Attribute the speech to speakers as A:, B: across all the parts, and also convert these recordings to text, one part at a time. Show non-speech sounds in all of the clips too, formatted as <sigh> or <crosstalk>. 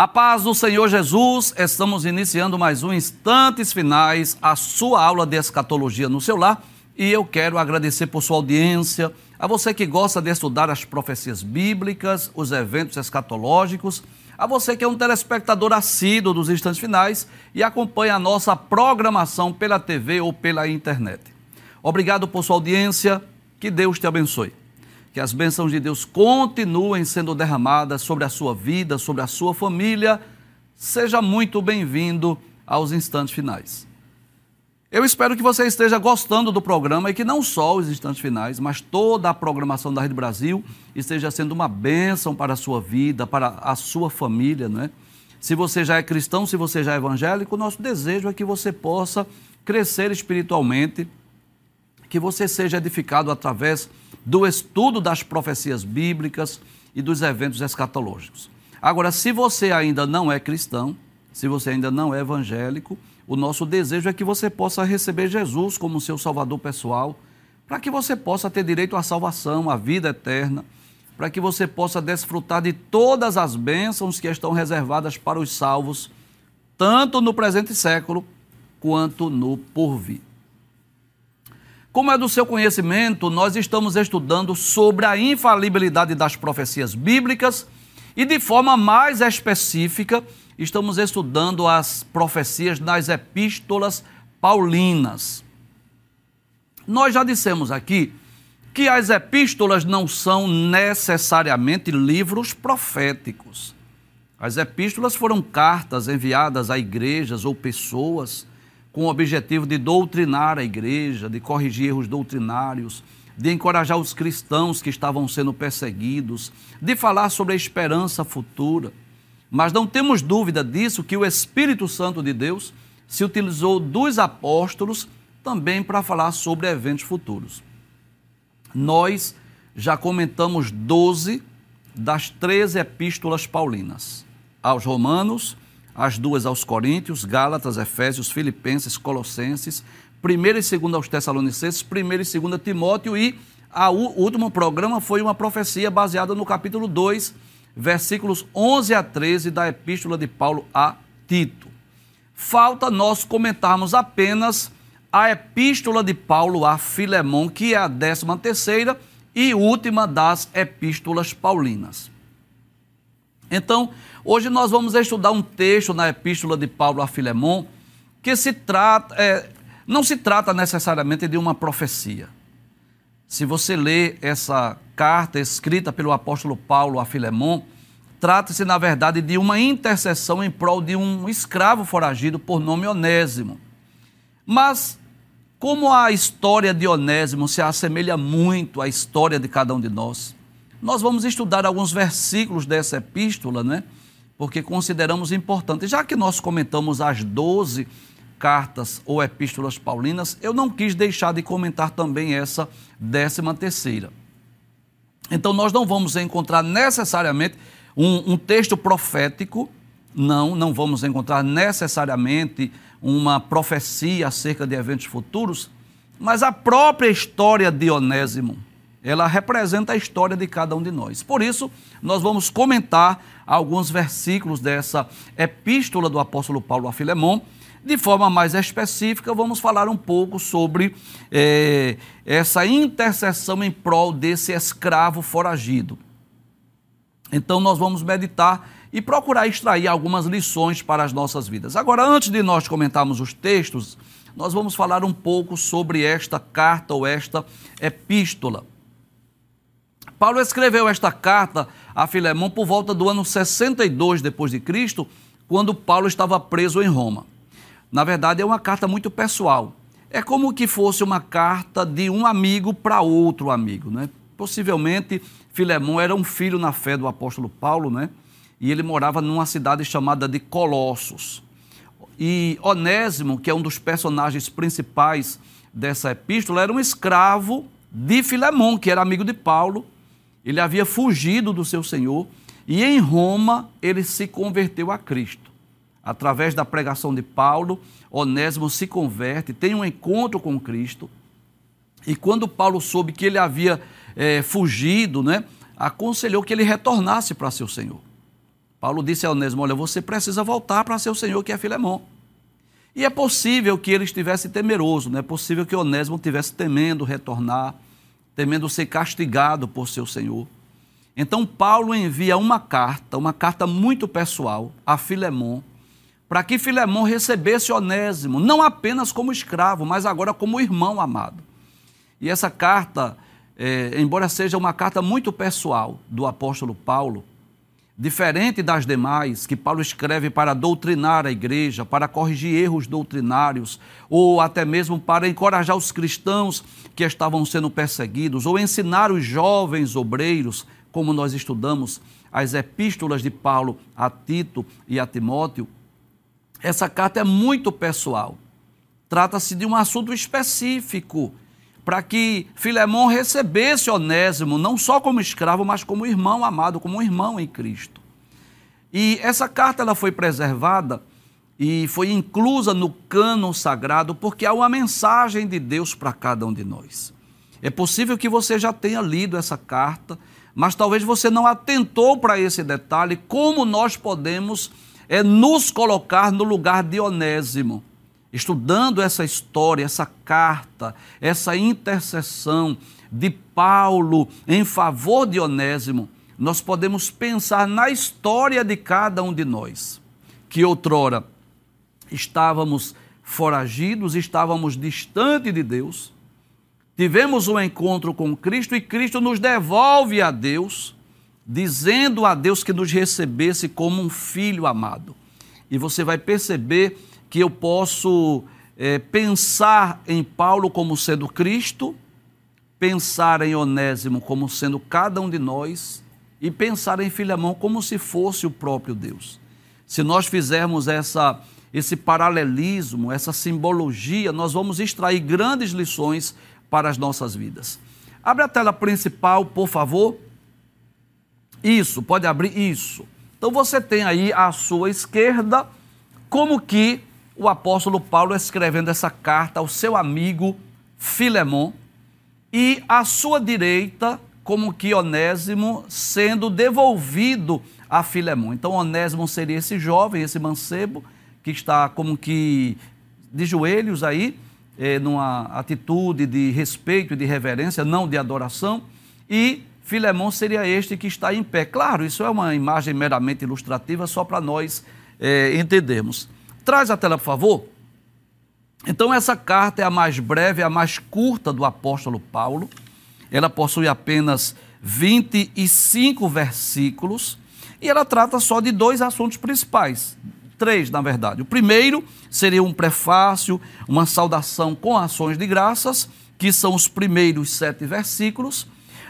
A: A paz do Senhor Jesus, estamos iniciando mais um Instantes Finais, a sua aula de escatologia no seu lar. E eu quero agradecer por sua audiência, a você que gosta de estudar as profecias bíblicas, os eventos escatológicos, a você que é um telespectador assíduo dos Instantes Finais e acompanha a nossa programação pela TV ou pela internet. Obrigado por sua audiência, que Deus te abençoe. Que as bênçãos de Deus continuem sendo derramadas sobre a sua vida, sobre a sua família. Seja muito bem-vindo aos instantes finais. Eu espero que você esteja gostando do programa e que não só os instantes finais, mas toda a programação da Rede Brasil esteja sendo uma bênção para a sua vida, para a sua família, não é? Se você já é cristão, se você já é evangélico, nosso desejo é que você possa crescer espiritualmente, que você seja edificado através do estudo das profecias bíblicas e dos eventos escatológicos. Agora, se você ainda não é cristão, se você ainda não é evangélico, o nosso desejo é que você possa receber Jesus como seu salvador pessoal, para que você possa ter direito à salvação, à vida eterna, para que você possa desfrutar de todas as bênçãos que estão reservadas para os salvos, tanto no presente século quanto no porvir. Como é do seu conhecimento, nós estamos estudando sobre a infalibilidade das profecias bíblicas e, de forma mais específica, estamos estudando as profecias nas epístolas paulinas. Nós já dissemos aqui que as epístolas não são necessariamente livros proféticos. As epístolas foram cartas enviadas a igrejas ou pessoas com o objetivo de doutrinar a igreja, de corrigir erros doutrinários, de encorajar os cristãos que estavam sendo perseguidos, de falar sobre a esperança futura. Mas não temos dúvida disso que o Espírito Santo de Deus se utilizou dos apóstolos também para falar sobre eventos futuros. Nós já comentamos 12 das 13 epístolas paulinas aos Romanos, as duas aos Coríntios, Gálatas, Efésios, Filipenses, Colossenses, 1 e 2 aos Tessalonicenses, 1 e 2 Timóteo e a, o último programa foi uma profecia baseada no capítulo 2, versículos 11 a 13 da Epístola de Paulo a Tito. Falta nós comentarmos apenas a Epístola de Paulo a Filemão, que é a décima terceira e última das Epístolas Paulinas. Então, hoje nós vamos estudar um texto na Epístola de Paulo a Filemão que se trata, é, não se trata necessariamente de uma profecia. Se você ler essa carta escrita pelo apóstolo Paulo a Filemão, trata-se, na verdade, de uma intercessão em prol de um escravo foragido por nome Onésimo. Mas, como a história de Onésimo se assemelha muito à história de cada um de nós, nós vamos estudar alguns versículos dessa epístola, né? Porque consideramos importante. Já que nós comentamos as 12 cartas ou epístolas paulinas, eu não quis deixar de comentar também essa décima terceira. Então, nós não vamos encontrar necessariamente um, um texto profético, não, não vamos encontrar necessariamente uma profecia acerca de eventos futuros, mas a própria história de Onésimo ela representa a história de cada um de nós. Por isso, nós vamos comentar alguns versículos dessa epístola do apóstolo Paulo a Filemão. De forma mais específica, vamos falar um pouco sobre é, essa intercessão em prol desse escravo foragido. Então, nós vamos meditar e procurar extrair algumas lições para as nossas vidas. Agora, antes de nós comentarmos os textos, nós vamos falar um pouco sobre esta carta ou esta epístola. Paulo escreveu esta carta a Filemão por volta do ano 62 depois de Cristo, quando Paulo estava preso em Roma. Na verdade, é uma carta muito pessoal. É como que fosse uma carta de um amigo para outro amigo, né? Possivelmente Filemão era um filho na fé do apóstolo Paulo, né? E ele morava numa cidade chamada de Colossos. E Onésimo, que é um dos personagens principais dessa epístola, era um escravo de Filemão, que era amigo de Paulo ele havia fugido do seu Senhor e em Roma ele se converteu a Cristo. Através da pregação de Paulo, Onésimo se converte, tem um encontro com Cristo. E quando Paulo soube que ele havia é, fugido, né, aconselhou que ele retornasse para seu Senhor. Paulo disse a Onésimo: Olha, você precisa voltar para seu senhor que é Filemão. E é possível que ele estivesse temeroso, não é possível que Onésimo estivesse temendo retornar, temendo ser castigado por seu senhor. Então Paulo envia uma carta, uma carta muito pessoal a Filemão, para que Filemão recebesse Onésimo, não apenas como escravo, mas agora como irmão amado. E essa carta, é, embora seja uma carta muito pessoal do apóstolo Paulo, diferente das demais, que Paulo escreve para doutrinar a igreja, para corrigir erros doutrinários, ou até mesmo para encorajar os cristãos que estavam sendo perseguidos, ou ensinar os jovens obreiros, como nós estudamos as epístolas de Paulo a Tito e a Timóteo, essa carta é muito pessoal. Trata-se de um assunto específico para que Filemão recebesse Onésimo, não só como escravo, mas como irmão amado, como irmão em Cristo. E essa carta ela foi preservada e foi inclusa no cânon sagrado porque há uma mensagem de Deus para cada um de nós. É possível que você já tenha lido essa carta, mas talvez você não atentou para esse detalhe, como nós podemos é nos colocar no lugar de Onésimo. Estudando essa história, essa carta, essa intercessão de Paulo em favor de Onésimo, nós podemos pensar na história de cada um de nós, que outrora estávamos foragidos, estávamos distante de Deus, tivemos um encontro com Cristo e Cristo nos devolve a Deus dizendo a Deus que nos recebesse como um filho amado. E você vai perceber que eu posso é, pensar em Paulo como sendo Cristo, pensar em Onésimo como sendo cada um de nós e pensar em Filemão como se fosse o próprio Deus. Se nós fizermos essa, esse paralelismo, essa simbologia, nós vamos extrair grandes lições para as nossas vidas. Abre a tela principal, por favor. Isso, pode abrir isso. Então você tem aí à sua esquerda como que o apóstolo Paulo escrevendo essa carta ao seu amigo Filemon e à sua direita como que Onésimo sendo devolvido a Filemon. Então Onésimo seria esse jovem, esse mancebo que está como que de joelhos aí, eh, numa atitude de respeito e de reverência, não de adoração, e Filemão seria este que está em pé. Claro, isso é uma imagem meramente ilustrativa, só para nós é, entendermos. Traz a tela, por favor. Então, essa carta é a mais breve, é a mais curta do apóstolo Paulo. Ela possui apenas 25 versículos e ela trata só de dois assuntos principais. Três, na verdade. O primeiro seria um prefácio, uma saudação com ações de graças, que são os primeiros sete versículos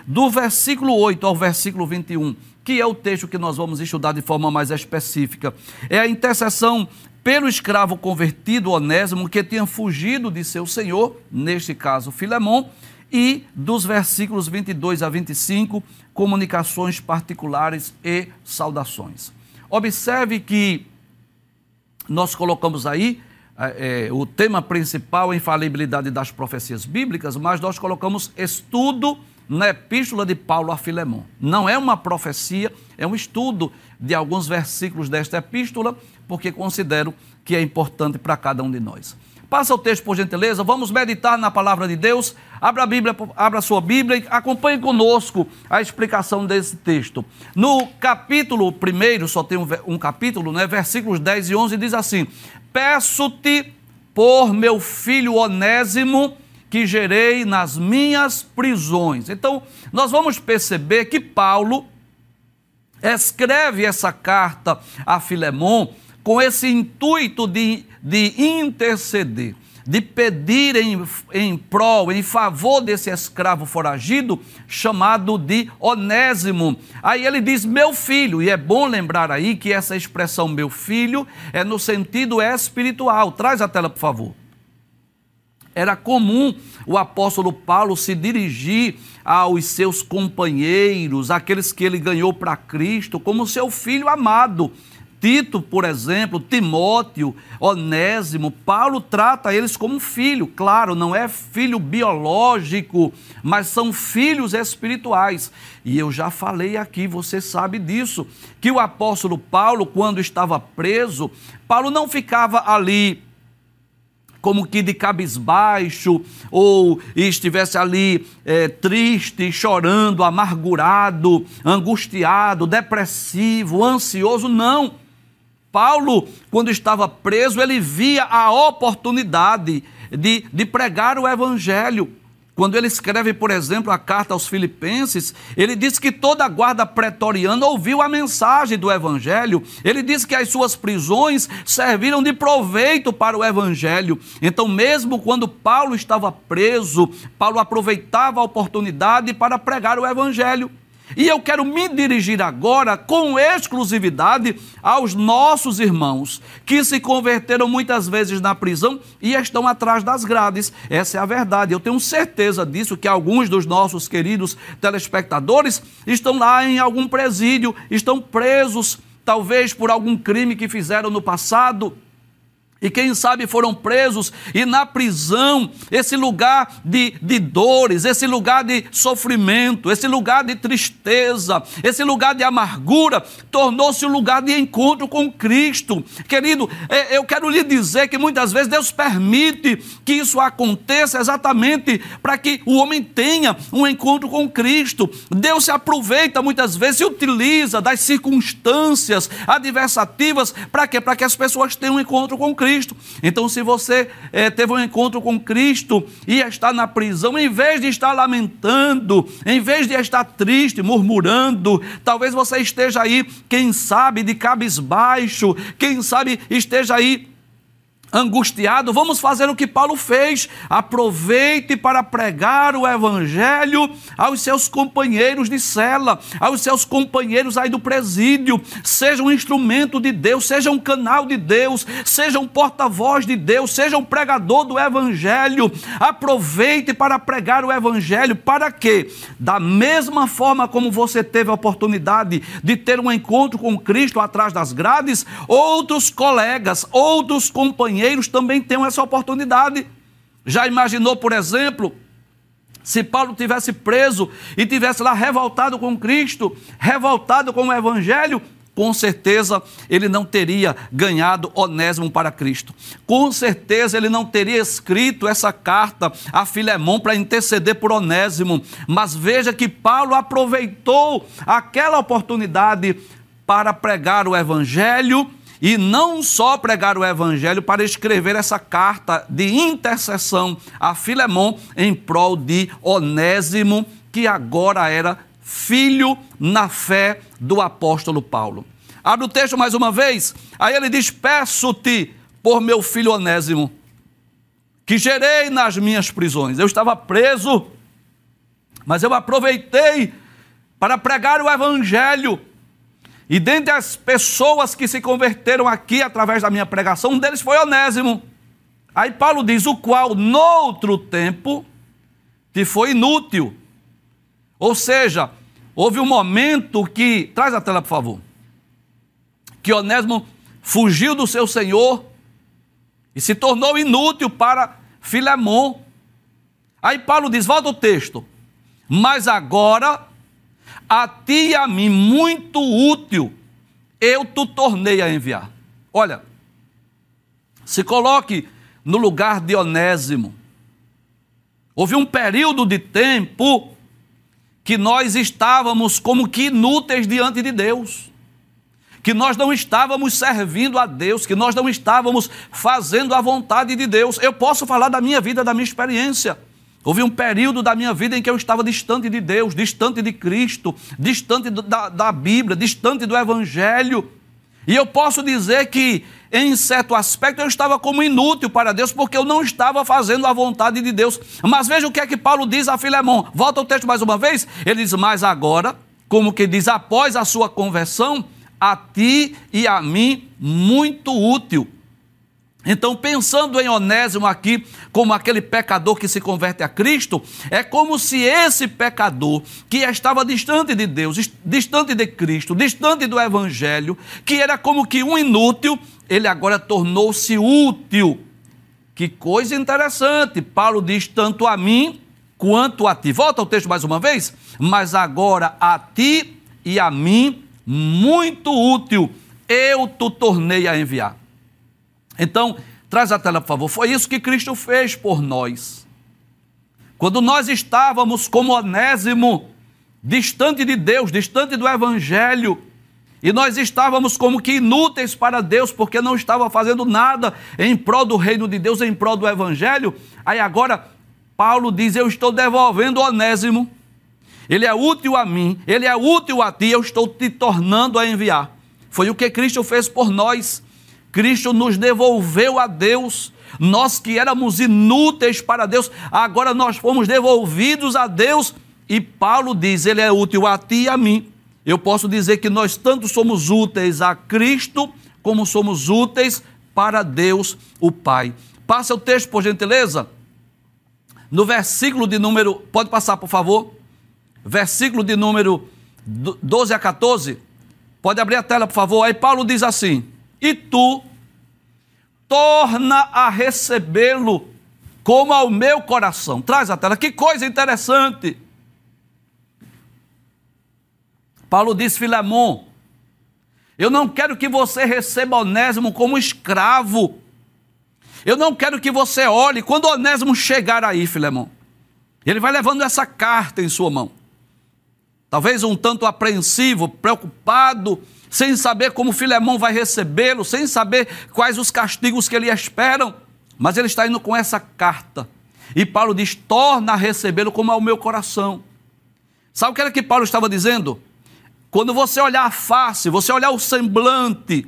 A: do versículo 8 ao versículo 21, que é o texto que nós vamos estudar de forma mais específica, é a intercessão pelo escravo convertido Onésimo que tinha fugido de seu senhor, neste caso Filemão, e dos versículos 22 a 25, comunicações particulares e saudações. Observe que nós colocamos aí é, o tema principal, a infalibilidade das profecias bíblicas, mas nós colocamos estudo na epístola de Paulo a Filemão. Não é uma profecia, é um estudo de alguns versículos desta epístola, porque considero que é importante para cada um de nós. Passa o texto, por gentileza, vamos meditar na palavra de Deus. Abra a Bíblia, abra a sua Bíblia e acompanhe conosco a explicação desse texto. No capítulo 1, só tem um, um capítulo, né? versículos 10 e 11, diz assim: Peço-te por meu filho Onésimo, que gerei nas minhas prisões. Então, nós vamos perceber que Paulo escreve essa carta a Filemon com esse intuito de, de interceder, de pedir em, em prol, em favor desse escravo foragido, chamado de Onésimo. Aí ele diz, meu filho, e é bom lembrar aí que essa expressão meu filho é no sentido espiritual. Traz a tela, por favor. Era comum o apóstolo Paulo se dirigir aos seus companheiros, aqueles que ele ganhou para Cristo, como seu filho amado, Tito, por exemplo, Timóteo, Onésimo, Paulo trata eles como filho. Claro, não é filho biológico, mas são filhos espirituais. E eu já falei aqui, você sabe disso, que o apóstolo Paulo, quando estava preso, Paulo não ficava ali como que de cabisbaixo, ou estivesse ali é, triste, chorando, amargurado, angustiado, depressivo, ansioso. Não. Paulo, quando estava preso, ele via a oportunidade de, de pregar o evangelho. Quando ele escreve, por exemplo, a carta aos Filipenses, ele diz que toda a guarda pretoriana ouviu a mensagem do Evangelho. Ele diz que as suas prisões serviram de proveito para o Evangelho. Então, mesmo quando Paulo estava preso, Paulo aproveitava a oportunidade para pregar o Evangelho. E eu quero me dirigir agora com exclusividade aos nossos irmãos que se converteram muitas vezes na prisão e estão atrás das grades. Essa é a verdade. Eu tenho certeza disso que alguns dos nossos queridos telespectadores estão lá em algum presídio, estão presos, talvez por algum crime que fizeram no passado e quem sabe foram presos, e na prisão, esse lugar de, de dores, esse lugar de sofrimento, esse lugar de tristeza, esse lugar de amargura, tornou-se um lugar de encontro com Cristo. Querido, é, eu quero lhe dizer que muitas vezes Deus permite que isso aconteça exatamente para que o homem tenha um encontro com Cristo. Deus se aproveita muitas vezes, se utiliza das circunstâncias adversativas, para quê? Para que as pessoas tenham um encontro com Cristo. Cristo. Então, se você é, teve um encontro com Cristo e está na prisão, em vez de estar lamentando, em vez de estar triste, murmurando, talvez você esteja aí, quem sabe, de cabisbaixo, quem sabe esteja aí angustiado, vamos fazer o que Paulo fez. Aproveite para pregar o evangelho aos seus companheiros de cela, aos seus companheiros aí do presídio. Seja um instrumento de Deus, seja um canal de Deus, seja um porta-voz de Deus, seja um pregador do evangelho. Aproveite para pregar o evangelho para quê? Da mesma forma como você teve a oportunidade de ter um encontro com Cristo atrás das grades, outros colegas, outros companheiros companheiros também tenham essa oportunidade. Já imaginou, por exemplo, se Paulo tivesse preso e tivesse lá revoltado com Cristo, revoltado com o Evangelho, com certeza ele não teria ganhado Onésimo para Cristo. Com certeza ele não teria escrito essa carta a Filemão para interceder por Onésimo. Mas veja que Paulo aproveitou aquela oportunidade para pregar o Evangelho e não só pregar o evangelho, para escrever essa carta de intercessão a Filemão em prol de Onésimo, que agora era filho na fé do apóstolo Paulo. Abre o texto mais uma vez. Aí ele diz: Peço-te por meu filho Onésimo, que gerei nas minhas prisões. Eu estava preso, mas eu aproveitei para pregar o evangelho e dentre as pessoas que se converteram aqui através da minha pregação, um deles foi Onésimo. Aí Paulo diz: o qual, noutro tempo, te foi inútil. Ou seja, houve um momento que. Traz a tela, por favor. Que Onésimo fugiu do seu senhor e se tornou inútil para Filemon. Aí Paulo diz: volta o texto. Mas agora a ti e a mim muito útil, eu te tornei a enviar. Olha, se coloque no lugar de Onésimo. Houve um período de tempo que nós estávamos como que inúteis diante de Deus, que nós não estávamos servindo a Deus, que nós não estávamos fazendo a vontade de Deus. Eu posso falar da minha vida, da minha experiência. Houve um período da minha vida em que eu estava distante de Deus, distante de Cristo, distante da, da Bíblia, distante do Evangelho. E eu posso dizer que, em certo aspecto, eu estava como inútil para Deus, porque eu não estava fazendo a vontade de Deus. Mas veja o que é que Paulo diz a Filemão. Volta o texto mais uma vez. Ele diz: Mas agora, como que diz, após a sua conversão, a ti e a mim muito útil Então, pensando em Onésimo aqui como aquele pecador que se converte a Cristo, é como se esse pecador que estava distante de Deus, distante de Cristo, distante do Evangelho, que era como que um inútil, ele agora tornou-se útil. Que coisa interessante. Paulo diz tanto a mim quanto a ti. Volta ao texto mais uma vez. Mas agora a ti e a mim, muito útil, eu te tornei a enviar. Então, traz a tela, por favor. Foi isso que Cristo fez por nós. Quando nós estávamos como Onésimo, distante de Deus, distante do Evangelho, e nós estávamos como que inúteis para Deus, porque não estava fazendo nada em prol do reino de Deus, em prol do Evangelho. Aí agora, Paulo diz: Eu estou devolvendo Onésimo, ele é útil a mim, ele é útil a ti, eu estou te tornando a enviar. Foi o que Cristo fez por nós. Cristo nos devolveu a Deus. Nós que éramos inúteis para Deus, agora nós fomos devolvidos a Deus. E Paulo diz: Ele é útil a ti e a mim. Eu posso dizer que nós tanto somos úteis a Cristo, como somos úteis para Deus, o Pai. Passa o texto, por gentileza. No versículo de número, pode passar, por favor? Versículo de número 12 a 14. Pode abrir a tela, por favor. Aí Paulo diz assim: e tu torna a recebê-lo como ao meu coração. Traz a tela, que coisa interessante. Paulo diz, Filemon, eu não quero que você receba Onésimo como escravo. Eu não quero que você olhe, quando Onésimo chegar aí, Filemon, ele vai levando essa carta em sua mão. Talvez um tanto apreensivo, preocupado, sem saber como Filemão vai recebê-lo, sem saber quais os castigos que ele esperam. Mas ele está indo com essa carta. E Paulo diz: torna a recebê-lo como ao meu coração. Sabe o que era que Paulo estava dizendo? Quando você olhar a face, você olhar o semblante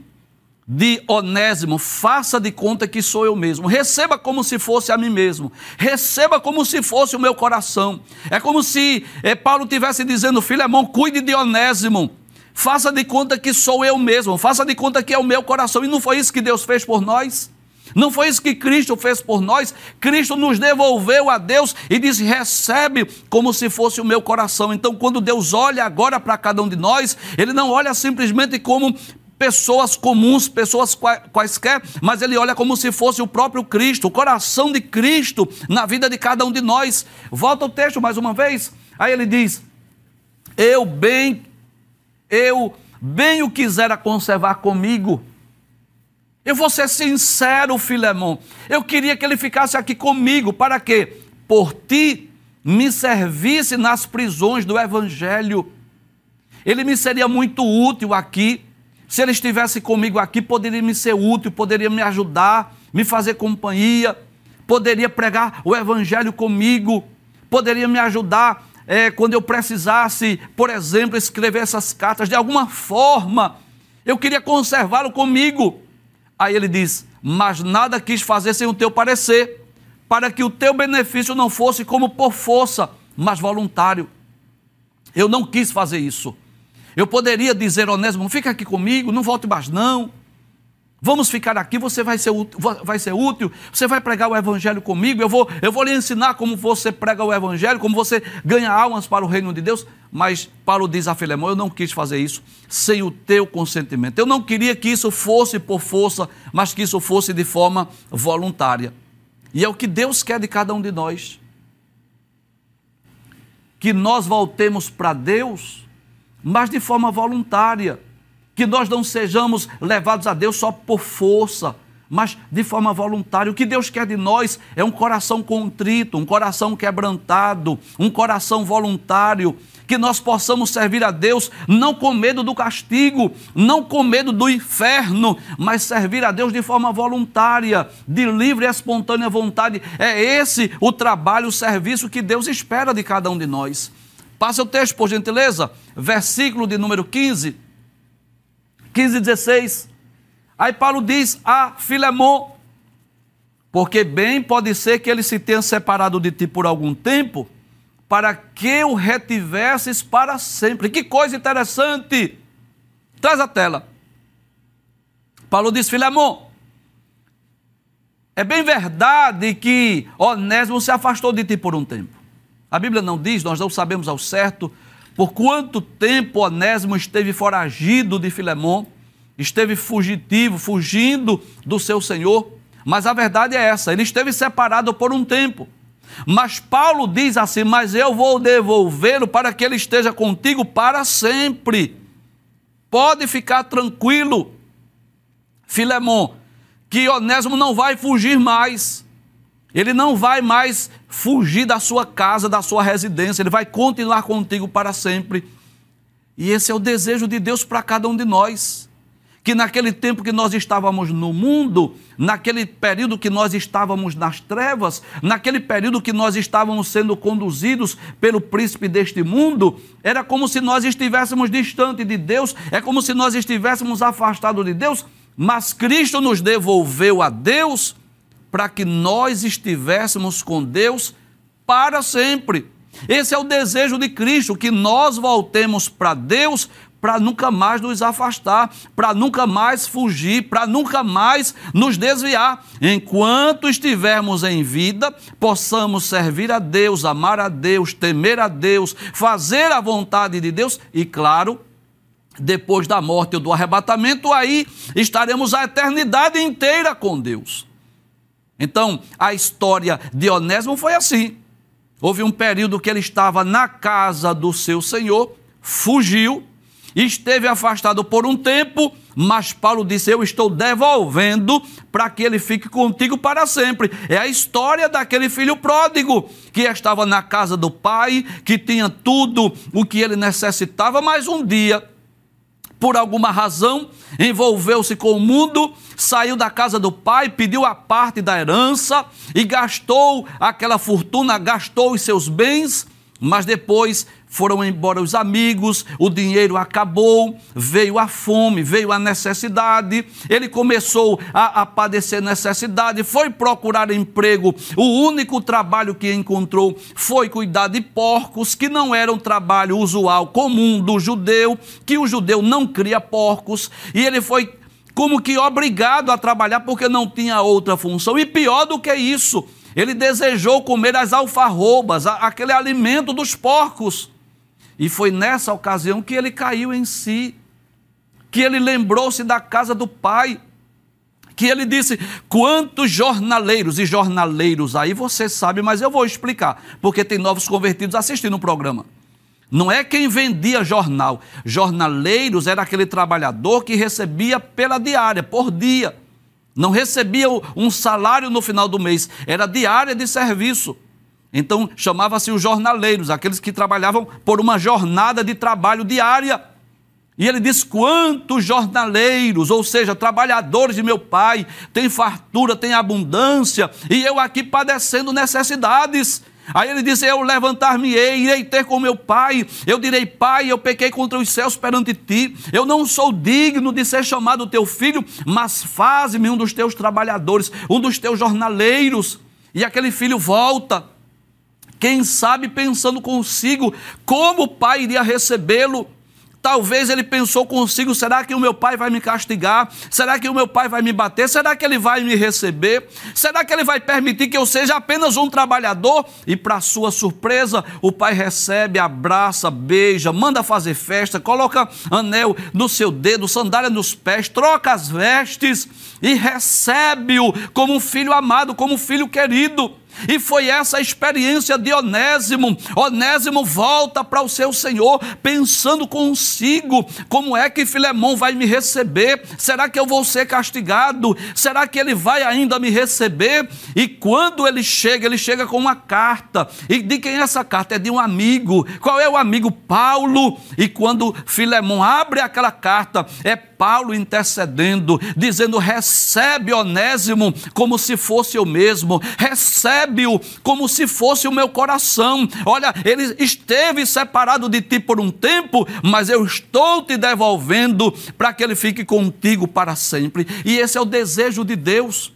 A: de Onésimo, faça de conta que sou eu mesmo. Receba como se fosse a mim mesmo. Receba como se fosse o meu coração. É como se é, Paulo tivesse dizendo: Filemão, cuide de Onésimo Faça de conta que sou eu mesmo, faça de conta que é o meu coração. E não foi isso que Deus fez por nós? Não foi isso que Cristo fez por nós? Cristo nos devolveu a Deus e disse: recebe como se fosse o meu coração. Então, quando Deus olha agora para cada um de nós, Ele não olha simplesmente como pessoas comuns, pessoas quaisquer, mas Ele olha como se fosse o próprio Cristo, o coração de Cristo na vida de cada um de nós. Volta o texto mais uma vez. Aí ele diz: Eu bem eu bem o quisera conservar comigo. Eu vou ser sincero, Filemão. Eu queria que ele ficasse aqui comigo. Para quê? Por ti me servisse nas prisões do Evangelho. Ele me seria muito útil aqui. Se ele estivesse comigo aqui, poderia me ser útil, poderia me ajudar, me fazer companhia, poderia pregar o Evangelho comigo, poderia me ajudar é, quando eu precisasse, por exemplo, escrever essas cartas, de alguma forma, eu queria conservá-lo comigo. Aí ele diz: Mas nada quis fazer sem o teu parecer, para que o teu benefício não fosse como por força, mas voluntário. Eu não quis fazer isso. Eu poderia dizer, Onésimo, fica aqui comigo, não volte mais não. Vamos ficar aqui, você vai ser, vai ser útil, você vai pregar o Evangelho comigo, eu vou, eu vou lhe ensinar como você prega o Evangelho, como você ganha almas para o reino de Deus. Mas Paulo diz a Filemão: Eu não quis fazer isso sem o teu consentimento. Eu não queria que isso fosse por força, mas que isso fosse de forma voluntária. E é o que Deus quer de cada um de nós. Que nós voltemos para Deus, mas de forma voluntária que nós não sejamos levados a Deus só por força, mas de forma voluntária. O que Deus quer de nós é um coração contrito, um coração quebrantado, um coração voluntário, que nós possamos servir a Deus não com medo do castigo, não com medo do inferno, mas servir a Deus de forma voluntária, de livre e espontânea vontade. É esse o trabalho, o serviço que Deus espera de cada um de nós. Passa o texto, por gentileza, versículo de número 15. 15 16. Aí Paulo diz a Filemon, porque bem pode ser que ele se tenha separado de ti por algum tempo, para que o retivesses para sempre. Que coisa interessante! Traz a tela. Paulo diz: Filemon, é bem verdade que Onésimo se afastou de ti por um tempo. A Bíblia não diz, nós não sabemos ao certo por quanto tempo Onésimo esteve foragido de Filemão, esteve fugitivo, fugindo do seu senhor. Mas a verdade é essa: ele esteve separado por um tempo. Mas Paulo diz assim: Mas eu vou devolvê-lo para que ele esteja contigo para sempre. Pode ficar tranquilo, Filemão, que Onésimo não vai fugir mais. Ele não vai mais fugir da sua casa, da sua residência, ele vai continuar contigo para sempre. E esse é o desejo de Deus para cada um de nós. Que naquele tempo que nós estávamos no mundo, naquele período que nós estávamos nas trevas, naquele período que nós estávamos sendo conduzidos pelo príncipe deste mundo, era como se nós estivéssemos distante de Deus, é como se nós estivéssemos afastados de Deus, mas Cristo nos devolveu a Deus para que nós estivéssemos com Deus para sempre. Esse é o desejo de Cristo, que nós voltemos para Deus para nunca mais nos afastar, para nunca mais fugir, para nunca mais nos desviar. Enquanto estivermos em vida, possamos servir a Deus, amar a Deus, temer a Deus, fazer a vontade de Deus e, claro, depois da morte ou do arrebatamento, aí estaremos a eternidade inteira com Deus. Então, a história de Onésimo foi assim. Houve um período que ele estava na casa do seu senhor, fugiu, esteve afastado por um tempo, mas Paulo disse: Eu estou devolvendo para que ele fique contigo para sempre. É a história daquele filho pródigo que estava na casa do pai, que tinha tudo o que ele necessitava, mas um dia por alguma razão, envolveu-se com o mundo, saiu da casa do pai, pediu a parte da herança e gastou aquela fortuna, gastou os seus bens, mas depois foram embora os amigos, o dinheiro acabou, veio a fome, veio a necessidade, ele começou a, a, padecer necessidade, foi procurar emprego. O único trabalho que encontrou foi cuidar de porcos, que não era um trabalho usual, comum do judeu, que o judeu não cria porcos, e ele foi como que obrigado a trabalhar porque não tinha outra função. E pior do que isso, ele desejou comer as alfarrobas, aquele alimento dos porcos. E foi nessa ocasião que ele caiu em si, que ele lembrou-se da casa do pai, que ele disse: quantos jornaleiros e jornaleiros aí você sabe, mas eu vou explicar, porque tem novos convertidos assistindo o programa. Não é quem vendia jornal. Jornaleiros era aquele trabalhador que recebia pela diária, por dia. Não recebia um salário no final do mês, era diária de serviço. Então chamava-se os jornaleiros, aqueles que trabalhavam por uma jornada de trabalho diária. E ele diz: quantos jornaleiros, ou seja, trabalhadores de meu pai, têm fartura, têm abundância, e eu aqui padecendo necessidades. Aí ele diz: Eu levantar-me-ei, irei ter com meu pai. Eu direi: Pai, eu pequei contra os céus perante ti. Eu não sou digno de ser chamado teu filho, mas faze-me um dos teus trabalhadores, um dos teus jornaleiros. E aquele filho volta quem sabe pensando consigo como o pai iria recebê-lo. Talvez ele pensou consigo: será que o meu pai vai me castigar? Será que o meu pai vai me bater? Será que ele vai me receber? Será que ele vai permitir que eu seja apenas um trabalhador? E, para sua surpresa, o pai recebe, abraça, beija, manda fazer festa, coloca anel no seu dedo, sandália nos pés, troca as vestes e recebe-o como um filho amado, como um filho querido. E foi essa a experiência de Onésimo. Onésimo volta para o seu Senhor, pensando consigo: como é que Filemão vai me receber? Será que eu vou ser castigado? Será que ele vai ainda me receber? E quando ele chega, ele chega com uma carta. E de quem é essa carta? É de um amigo. Qual é o amigo? Paulo. E quando Filemão abre aquela carta, é Paulo intercedendo, dizendo: recebe Onésimo como se fosse eu mesmo, recebe-o como se fosse o meu coração. Olha, ele esteve separado de ti por um tempo, mas eu estou te devolvendo para que ele fique contigo para sempre. E esse é o desejo de Deus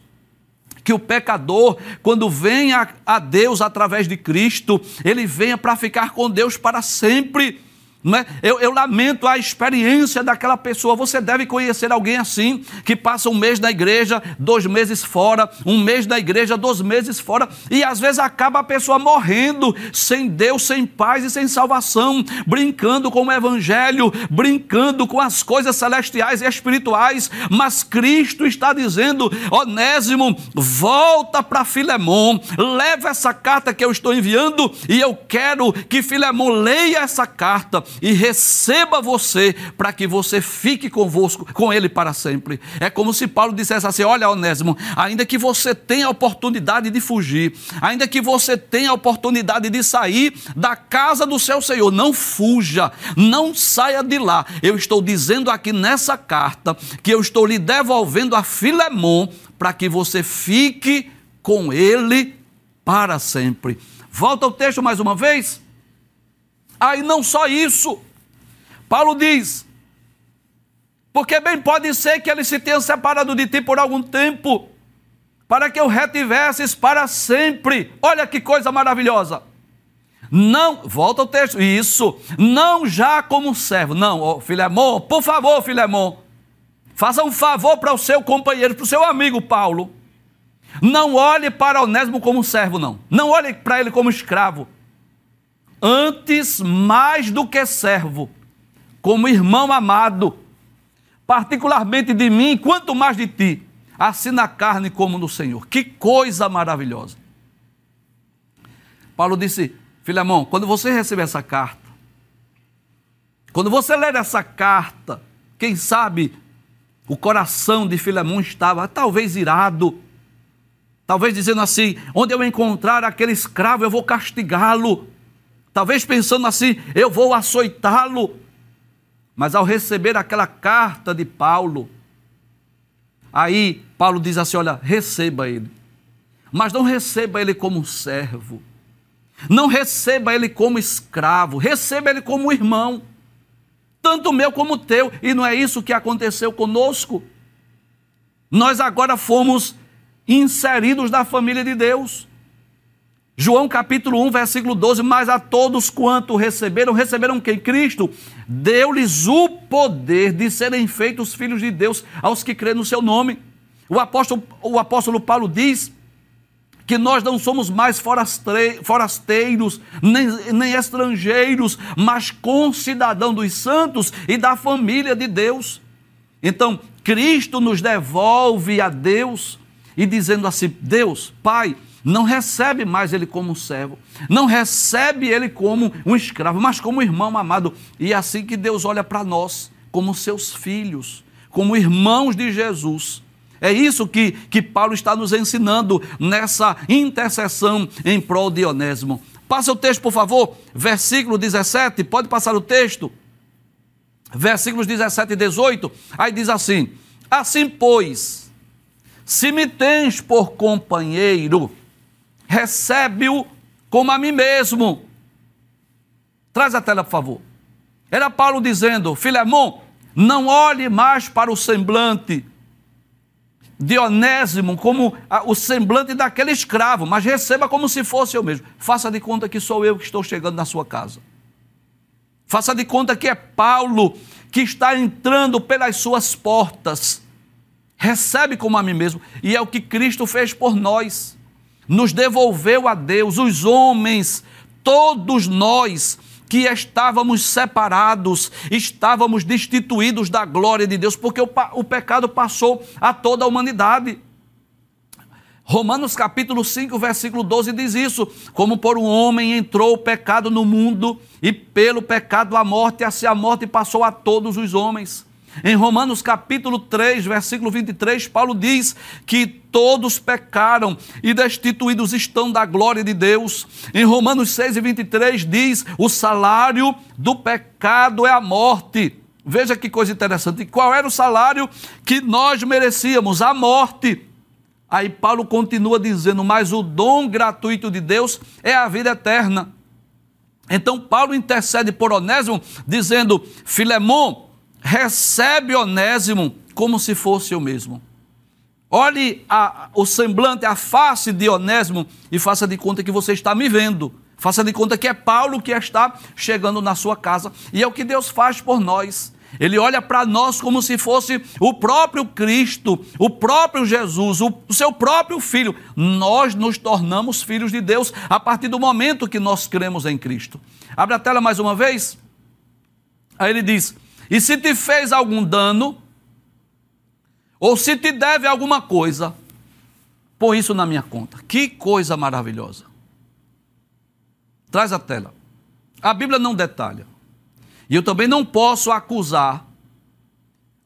A: que o pecador, quando vem a, a, Deus através de Cristo, ele venha para ficar com Deus para sempre. Não é? eu, eu lamento a experiência daquela pessoa. Você deve conhecer alguém assim, que passa um mês na igreja, dois meses fora, um mês na igreja, dois meses fora, e às vezes acaba a pessoa morrendo sem Deus, sem paz e sem salvação, brincando com o evangelho, brincando com as coisas celestiais e espirituais. Mas Cristo está dizendo: Onésimo, volta para Filemon, leva essa carta que eu estou enviando e eu quero que Filemon leia essa carta e receba você para que você fique convosco, com ele para sempre. É como se Paulo dissesse assim: Olha, Onésimo, ainda que você tenha a oportunidade de fugir, ainda que você tenha a oportunidade de sair da casa do seu Senhor, não fuja, não saia de lá. Eu estou dizendo aqui nessa carta que eu estou lhe devolvendo a Filemon para que você fique com ele para sempre. Volta ao texto mais uma vez. Aí não só isso. Paulo diz: porque bem pode ser que ele se tenha separado de ti por algum tempo, para que o retivesses para sempre. Olha que coisa maravilhosa. Não, volta ao texto, isso, não já como servo, não, oh, Filemon, por favor, Filemon, faça um favor para o seu companheiro, para o seu amigo Paulo. Não olhe para Onésimo como servo, não. Não olhe para ele como escravo. Antes, mais do que servo, como irmão amado, particularmente de mim, quanto mais de ti, assim na carne como no Senhor. Que coisa maravilhosa. Paulo disse: Filemão, quando você receber essa carta, quando você ler essa carta, quem sabe o coração de Filemão estava talvez irado, talvez dizendo assim: onde eu encontrar aquele escravo, eu vou castigá-lo. Talvez pensando assim: eu vou açoitá-lo. Mas ao receber aquela carta de Paulo, aí Paulo diz assim: olha, receba ele. Mas não receba ele como servo. Não receba ele como escravo. Receba ele como irmão. Tanto meu como teu. E não é isso que aconteceu conosco. Nós agora fomos inseridos na família de Deus. João capítulo 1, versículo 12: Mas a todos quanto receberam, receberam quem? Cristo, deu-lhes o poder de serem feitos filhos de Deus aos que crêem no seu nome. O apóstolo, o apóstolo Paulo diz que nós não somos mais forasteiros, nem, nem estrangeiros, mas concidadão dos santos e da família de Deus. Então, Cristo nos devolve a Deus e dizendo assim: Deus, Pai, não recebe mais ele como um servo, não recebe ele como um escravo, mas como um irmão amado. E é assim que Deus olha para nós, como seus filhos, como irmãos de Jesus. É isso que, que Paulo está nos ensinando nessa intercessão em prol de Onésimo. Passa o texto, por favor, versículo 17, pode passar o texto. Versículos 17 e 18, aí diz assim: Assim, pois, se me tens por companheiro, recebe-o como a mim mesmo. Traz a tela, por favor. Era Paulo dizendo: Filemão, não olhe mais para o semblante de Onésimo como o semblante daquele escravo, mas receba como se fosse eu mesmo. Faça de conta que sou eu que estou chegando na sua casa. Faça de conta que é Paulo que está entrando pelas suas portas. Recebe como a mim mesmo. E é o que Cristo fez por nós nos devolveu a Deus, os homens, todos nós que estávamos separados, estávamos destituídos da glória de Deus, porque o, o pecado passou a toda a humanidade. Romanos capítulo 5, versículo 12 diz isso: Como por um homem entrou o pecado no mundo, e pelo pecado a morte, assim a morte passou a todos os homens. Em Romanos capítulo 3, versículo 23, Paulo diz que todos pecaram e destituídos estão da glória de Deus. Em Romanos 6 e 23 diz: o salário do pecado é a morte. Veja que coisa interessante. Qual era o salário que nós merecíamos? A morte. Aí Paulo continua dizendo: mas o dom gratuito de Deus é a vida eterna. Então Paulo intercede por Onésimo, dizendo: Filemão, recebe Onésimo como se fosse o mesmo. Olhe a, o semblante, a face de Onésimo e faça de conta que você está me vendo, Faça de conta que é Paulo que está chegando na sua casa. E é o que Deus faz por nós. Ele olha para nós como se fosse o próprio Cristo, o próprio Jesus, o seu próprio Filho. Nós nos tornamos filhos de Deus a partir do momento que nós cremos em Cristo. Abre a tela mais uma vez. Aí ele diz: E se te fez algum dano, ou se te deve alguma coisa, põe isso na minha conta. Que coisa maravilhosa. Traz a tela. A Bíblia não detalha. E eu também não posso acusar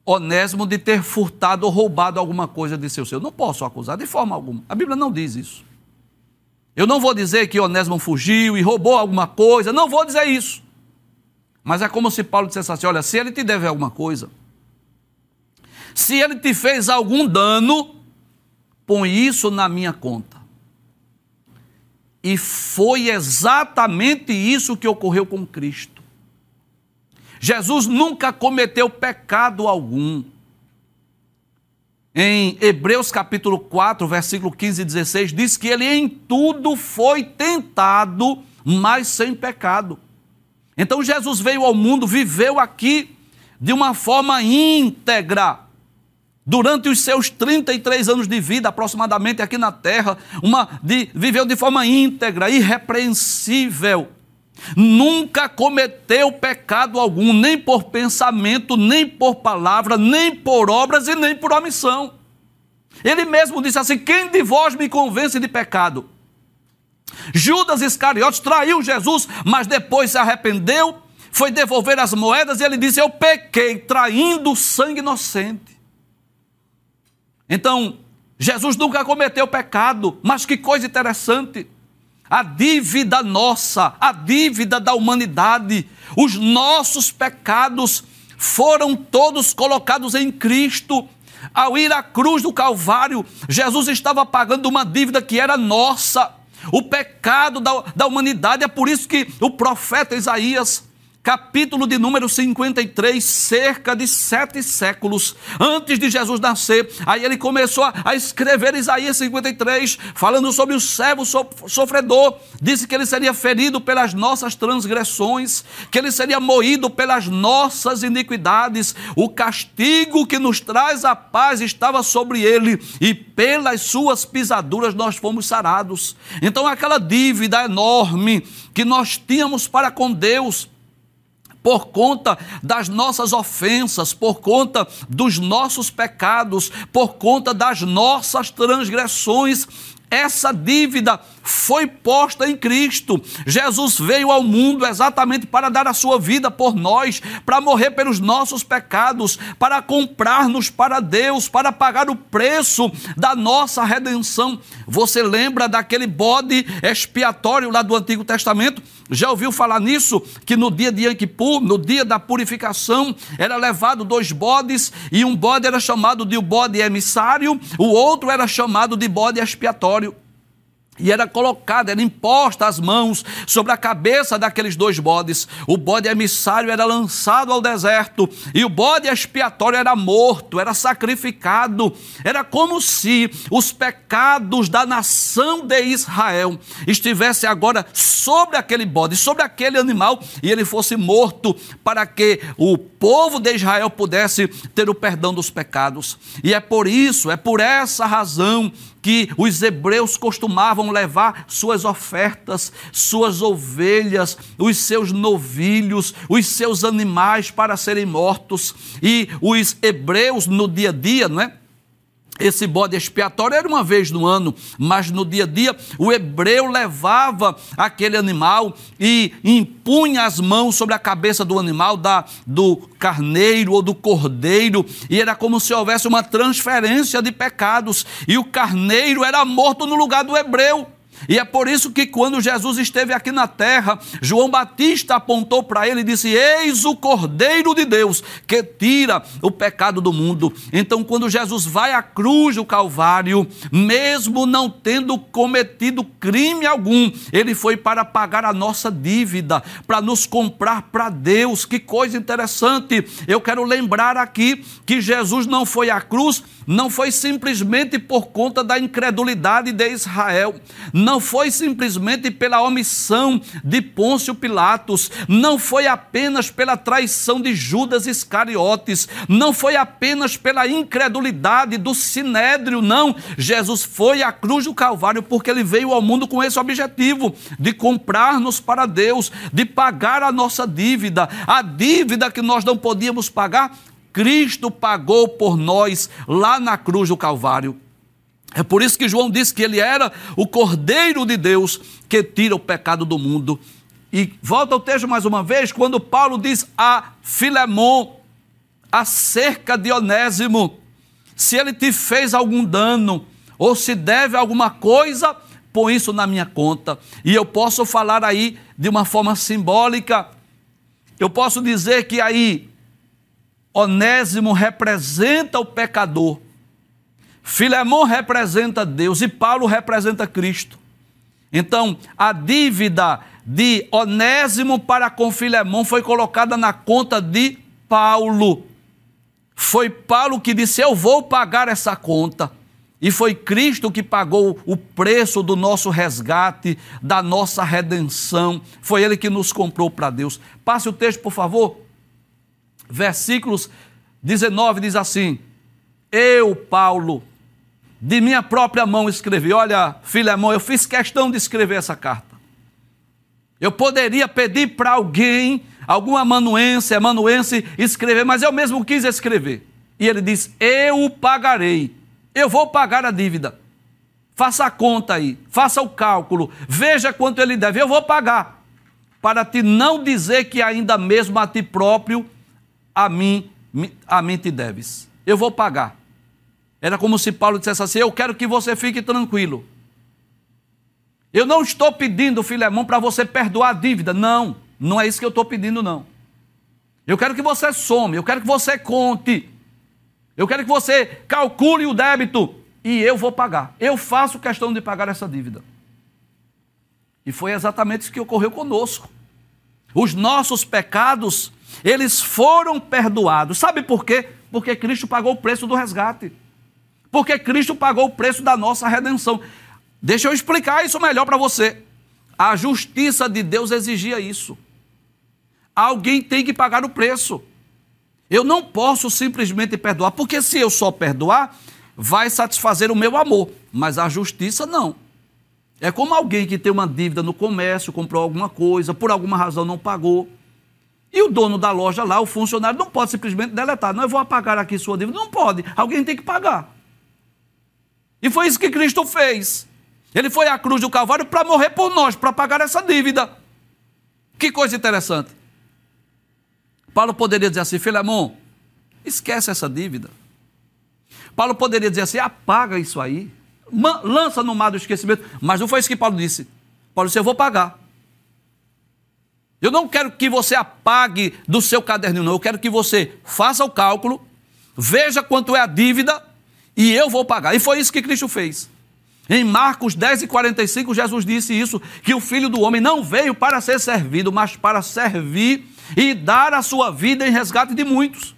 A: Onésimo de ter furtado ou roubado alguma coisa de seu seu. Não posso acusar de forma alguma. A Bíblia não diz isso. Eu não vou dizer que Onésimo fugiu e roubou alguma coisa. Não vou dizer isso. Mas é como se Paulo dissesse assim: olha, se ele te deve alguma coisa, se ele te fez algum dano, põe isso na minha conta. E foi exatamente isso que ocorreu com Cristo. Jesus nunca cometeu pecado algum. Em Hebreus capítulo 4, versículo 15 e 16, diz que ele em tudo foi tentado, mas sem pecado. Então Jesus veio ao mundo, viveu aqui de uma forma íntegra, durante os seus 33 anos de vida, aproximadamente aqui na terra, uma, de, viveu de forma íntegra, irrepreensível. Nunca cometeu pecado algum, nem por pensamento, nem por palavra, nem por obras e nem por omissão. Ele mesmo disse assim: Quem de vós me convence de pecado? Judas Iscariotes traiu Jesus, mas depois se arrependeu, foi devolver as moedas e ele disse: Eu pequei, traindo sangue inocente. Então, Jesus nunca cometeu pecado, mas que coisa interessante. A dívida nossa, a dívida da humanidade, os nossos pecados foram todos colocados em Cristo. Ao ir à cruz do Calvário, Jesus estava pagando uma dívida que era nossa, o pecado da, da humanidade. É por isso que o profeta Isaías capítulo de número 53, cerca de sete séculos antes de Jesus nascer. Aí ele começou a, escrever Isaías 53, falando sobre o servo sofredor. Disse que ele seria ferido pelas nossas transgressões, que ele seria moído pelas nossas iniquidades. O castigo que nos traz a paz estava sobre ele, e pelas suas pisaduras nós fomos sarados. Então, aquela dívida enorme que nós tínhamos para com Deus, por conta das nossas ofensas, por conta dos nossos pecados, por conta das nossas transgressões, essa dívida foi posta em Cristo. Jesus veio ao mundo exatamente para dar a sua vida por nós, para morrer pelos nossos pecados, para comprar-nos para Deus, para pagar o preço da nossa redenção. Você lembra daquele bode expiatório lá do Antigo Testamento? Já ouviu falar nisso? Que no dia de Yom Kippur, no dia da purificação, era levado dois bodes e um bode era chamado de bode emissário, o outro era chamado de bode expiatório e era colocada, era imposta as mãos sobre a cabeça daqueles dois bodes. O bode emissário era lançado ao deserto e o bode expiatório era morto, era sacrificado. Era como se os pecados da nação de Israel estivessem agora sobre aquele bode, sobre aquele animal e ele fosse morto para que o povo de Israel pudesse ter o perdão dos pecados. E é por isso, é por essa razão que os hebreus costumavam levar suas ofertas, suas ovelhas, os seus novilhos, os seus animais para serem mortos. E os hebreus no dia a dia, não é? Esse bode expiatório era uma vez no ano, mas no dia a dia o hebreu levava aquele animal e impunha as mãos sobre a cabeça do animal, da, do carneiro ou do cordeiro, e era como se houvesse uma transferência de pecados, e o carneiro era morto no lugar do hebreu. E é por isso que quando Jesus esteve aqui na terra, João Batista apontou para ele e disse: Eis o Cordeiro de Deus que tira o pecado do mundo. Então, quando Jesus vai à cruz do Calvário, mesmo não tendo cometido crime algum, ele foi para pagar a nossa dívida, para nos comprar para Deus. Que coisa interessante! Eu quero lembrar aqui que Jesus não foi à cruz não foi simplesmente por conta da incredulidade de Israel, não foi simplesmente pela omissão de Pôncio Pilatos, não foi apenas pela traição de Judas Iscariotes, não foi apenas pela incredulidade do sinédrio, não. Jesus foi à cruz do Calvário porque ele veio ao mundo com esse objetivo de comprar-nos para Deus, de pagar a nossa dívida, a dívida que nós não podíamos pagar, Cristo pagou por nós lá na cruz do Calvário. É por isso que João disse que ele era o Cordeiro de Deus que tira o pecado do mundo. E volta ao texto mais uma vez, quando Paulo diz a Filemon, acerca de Onésimo, se ele te fez algum dano, ou se deve alguma coisa, põe isso na minha conta. E eu posso falar aí de uma forma simbólica, eu posso dizer que aí Onésimo representa o pecador, Filemão representa Deus e Paulo representa Cristo. Então, a dívida de Onésimo para com Filemão foi colocada na conta de Paulo. Foi Paulo que disse: Eu vou pagar essa conta. E foi Cristo que pagou o preço do nosso resgate, da nossa redenção. Foi Ele que nos comprou para Deus. Passe o texto, por favor versículos 19 diz assim: Eu, Paulo, de minha própria mão escrevi. Olha, Filemão, eu fiz questão de escrever essa carta. Eu poderia pedir para alguém, algum amanuense, amanuense, escrever, mas eu mesmo quis escrever. E ele diz: Eu o pagarei. Eu vou pagar a dívida. Faça a conta aí, faça o cálculo, veja quanto ele deve. Eu vou pagar. Para te não dizer que ainda mesmo a ti próprio a mim, a mim te deves. Eu vou pagar. Era como se Paulo dissesse assim: Eu quero que você fique tranquilo. Eu não estou pedindo, Filemão, para você perdoar a dívida. Não, não é isso que eu estou pedindo, não. Eu quero que você some, eu quero que você conte. Eu quero que você calcule o débito e eu vou pagar. Eu faço questão de pagar essa dívida. E foi exatamente isso que ocorreu conosco. Os nossos pecados eles foram perdoados. Sabe por quê? Porque Cristo pagou o preço do resgate. Porque Cristo pagou o preço da nossa redenção. Deixa eu explicar isso melhor para você. A justiça de Deus exigia isso. Alguém tem que pagar o preço. Eu não posso simplesmente perdoar, porque se eu só perdoar, vai satisfazer o meu amor, mas a justiça não. É como alguém que tem uma dívida no comércio, comprou alguma coisa, por alguma razão não pagou. E o dono da loja lá, o funcionário, não pode simplesmente deletar. Não, eu vou apagar aqui sua dívida. Não pode. Alguém tem que pagar. E foi isso que Cristo fez. Ele foi à cruz do Calvário para morrer por nós, para pagar essa dívida. Que coisa interessante. Paulo poderia dizer assim, Filemão, esquece essa dívida. Paulo poderia dizer assim, apaga isso aí. Lança no mar do esquecimento. Mas não foi isso que Paulo disse. Paulo disse, eu vou pagar. Eu não quero que você apague do seu caderninho, não. Eu quero que você faça o cálculo, veja quanto é a dívida e eu vou pagar. E foi isso que Cristo fez. Em Marcos 10 e 45, Jesus disse isso: que o filho do homem não veio para ser servido, mas para servir e dar a sua vida em resgate de muitos.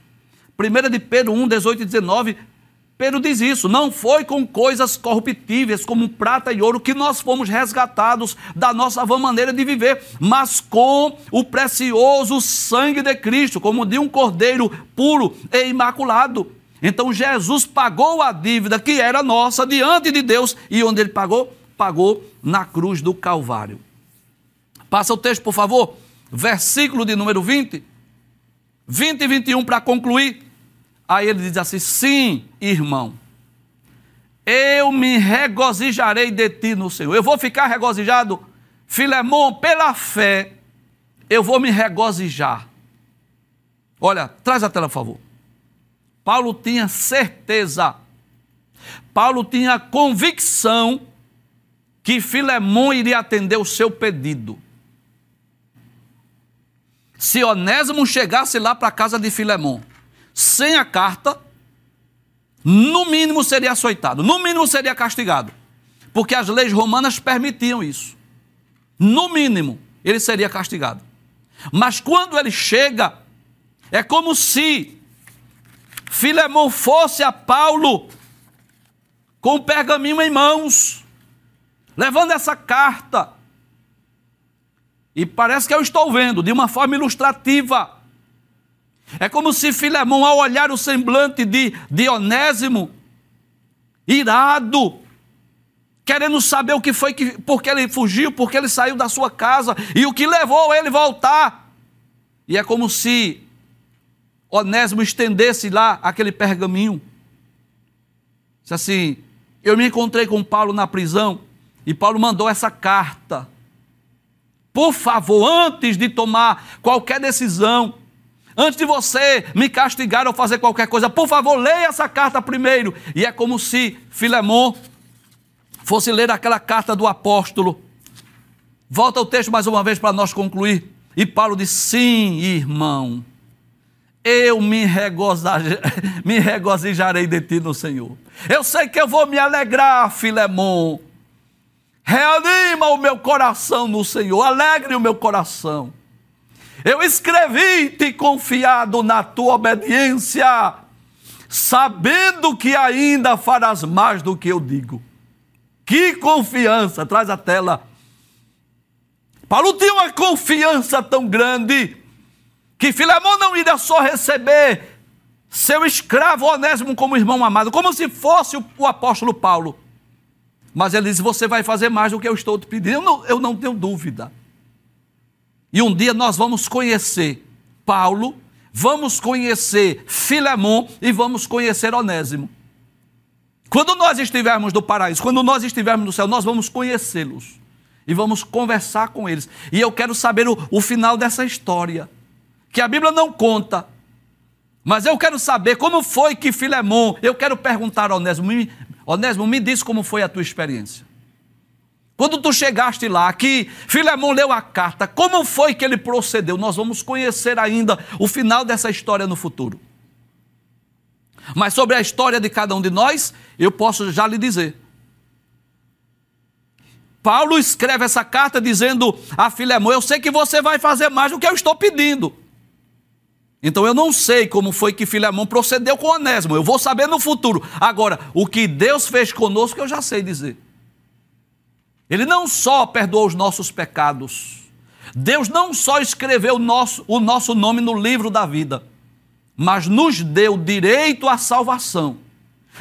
A: 1 de Pedro 1, 18 e 19 Pedro diz isso: não foi com coisas corruptíveis como prata e ouro que nós fomos resgatados da nossa vã maneira de viver, mas com o precioso sangue de Cristo, como de um cordeiro puro e imaculado. Então Jesus pagou a dívida que era nossa diante de Deus e onde ele pagou? Pagou na cruz do Calvário. Passa o texto, por favor. Versículo de número 20. 20 e 21 para concluir. Aí ele diz assim: Sim, irmão, eu me regozijarei de ti no Senhor. Eu vou ficar regozijado, Filemão, pela fé, eu vou me regozijar. Olha, traz a tela, por favor. Paulo tinha certeza, Paulo tinha convicção que Filemão iria atender o seu pedido. Se Onésimo chegasse lá para a casa de Filemão, sem a carta, no mínimo seria açoitado, no mínimo seria castigado, porque as leis romanas permitiam isso. No mínimo, ele seria castigado. Mas quando ele chega, é como se Filemão fosse a Paulo com o pergaminho em mãos, levando essa carta. E parece que eu estou vendo de uma forma ilustrativa. É como se Filemão, ao olhar o semblante de Dionésimo, irado, querendo saber o que foi, que, porque ele fugiu, porque ele saiu da sua casa e o que levou ele voltar. E é como se Onésimo estendesse lá aquele pergaminho. Disse assim: Eu me encontrei com Paulo na prisão e Paulo mandou essa carta. Por favor, antes de tomar qualquer decisão, antes de você me castigar ou fazer qualquer coisa, por favor, leia essa carta primeiro. E é como se Filemão fosse ler aquela carta do apóstolo. Volta o texto mais uma vez para nós concluir. E Paulo diz: Sim, irmão, eu me, <laughs> me regozijarei de ti no Senhor. Eu sei que eu vou me alegrar, Filemão. Reanima o meu coração no Senhor, alegre o meu coração. Eu escrevi-te confiado na tua obediência, sabendo que ainda farás mais do que eu digo. Que confiança! Traz a tela. Paulo tinha uma confiança tão grande que Filemão não iria só receber seu escravo Onésimo como irmão amado, como se fosse o, apóstolo Paulo. Mas ele diz: Você vai fazer mais do que eu estou te pedindo. Eu não, eu não tenho dúvida. E um dia nós vamos conhecer Paulo, vamos conhecer Filemão e vamos conhecer Onésimo. Quando nós estivermos no paraíso, quando nós estivermos no céu, nós vamos conhecê-los e vamos conversar com eles. E eu quero saber o, o final dessa história, que a Bíblia não conta. Mas eu quero saber como foi que Filemão, eu quero perguntar a Onésimo, me, Onésimo, me diz como foi a tua experiência. Quando tu chegaste lá, que Filemão leu a carta, como foi que ele procedeu? Nós vamos conhecer ainda o final dessa história no futuro. Mas sobre a história de cada um de nós, eu posso já lhe dizer. Paulo escreve essa carta dizendo a Filemão: Eu sei que você vai fazer mais do que eu estou pedindo. Então eu não sei como foi que Filemão procedeu com Onésimo, eu vou saber no futuro. Agora, o que Deus fez conosco eu já sei dizer. Ele não só perdoou os nossos pecados, Deus não só escreveu o nosso, o nosso nome no livro da vida, mas nos deu direito à salvação,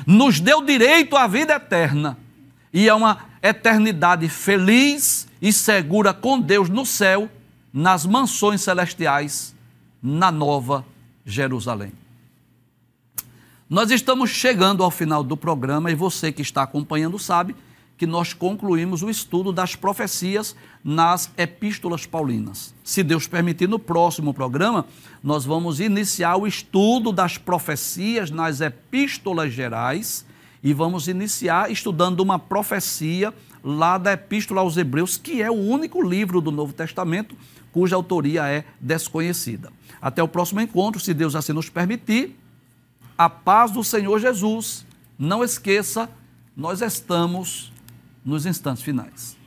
A: nos deu direito à vida eterna e a uma eternidade feliz e segura com Deus no céu, nas mansões celestiais, na nova Jerusalém. Nós estamos chegando ao final do programa e você que está acompanhando sabe que nós concluímos o estudo das profecias nas epístolas paulinas. Se Deus permitir, no próximo programa, nós vamos iniciar o estudo das profecias nas epístolas gerais e vamos iniciar estudando uma profecia lá da Epístola aos Hebreus, que é o único livro do Novo Testamento cuja autoria é desconhecida. Até o próximo encontro, se Deus assim nos permitir. A paz do Senhor Jesus. Não esqueça, nós estamos nos instantes finais.